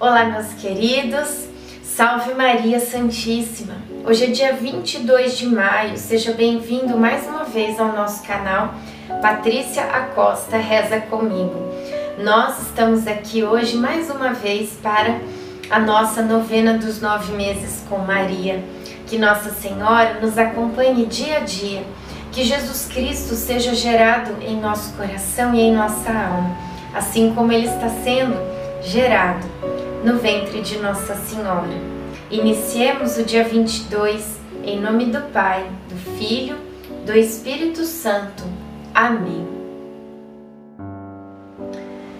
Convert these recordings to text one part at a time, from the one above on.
Olá, meus queridos. Salve Maria Santíssima. Hoje é dia 22 de maio. Seja bem-vindo mais uma vez ao nosso canal Patrícia Acosta Reza Comigo. Nós estamos aqui hoje mais uma vez para a nossa novena dos nove meses com Maria. Que Nossa Senhora nos acompanhe dia a dia. Que Jesus Cristo seja gerado em nosso coração e em nossa alma, assim como ele está sendo gerado no ventre de Nossa Senhora. Iniciemos o dia 22 em nome do Pai, do Filho, do Espírito Santo. Amém.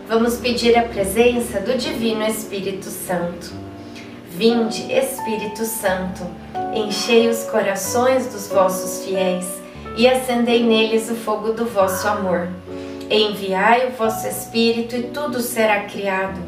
Vamos pedir a presença do Divino Espírito Santo. Vinde, Espírito Santo, enchei os corações dos vossos fiéis e acendei neles o fogo do vosso amor. Enviai o vosso Espírito e tudo será criado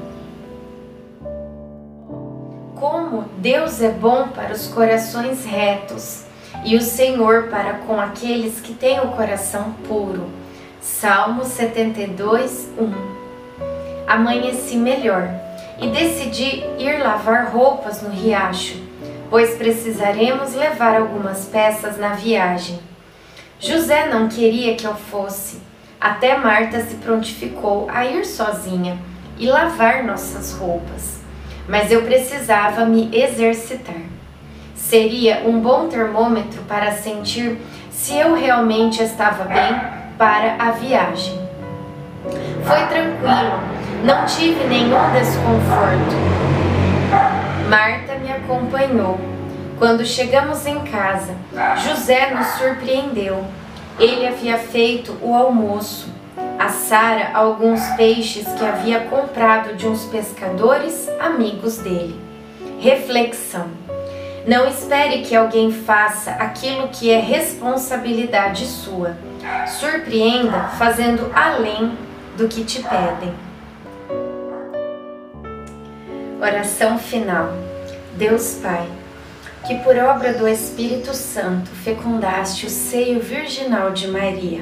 Como Deus é bom para os corações retos e o Senhor para com aqueles que têm o coração puro. Salmo 72, 1. Amanheci melhor e decidi ir lavar roupas no riacho, pois precisaremos levar algumas peças na viagem. José não queria que eu fosse, até Marta se prontificou a ir sozinha e lavar nossas roupas mas eu precisava me exercitar. Seria um bom termômetro para sentir se eu realmente estava bem para a viagem. Foi tranquilo, não tive nenhum desconforto. Marta me acompanhou. Quando chegamos em casa, José nos surpreendeu. Ele havia feito o almoço a Sara alguns peixes que havia comprado de uns pescadores amigos dele. Reflexão: Não espere que alguém faça aquilo que é responsabilidade sua. Surpreenda fazendo além do que te pedem. Oração final. Deus Pai, que por obra do Espírito Santo fecundaste o seio virginal de Maria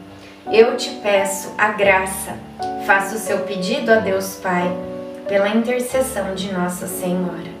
eu te peço a graça, faça o seu pedido a Deus Pai, pela intercessão de Nossa Senhora.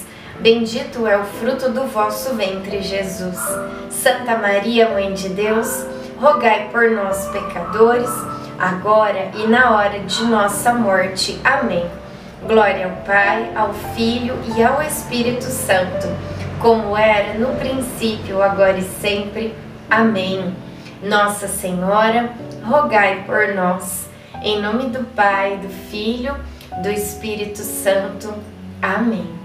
Bendito é o fruto do vosso ventre, Jesus. Santa Maria, Mãe de Deus, rogai por nós, pecadores, agora e na hora de nossa morte. Amém. Glória ao Pai, ao Filho e ao Espírito Santo, como era no princípio, agora e sempre. Amém. Nossa Senhora, rogai por nós. Em nome do Pai, do Filho, do Espírito Santo. Amém.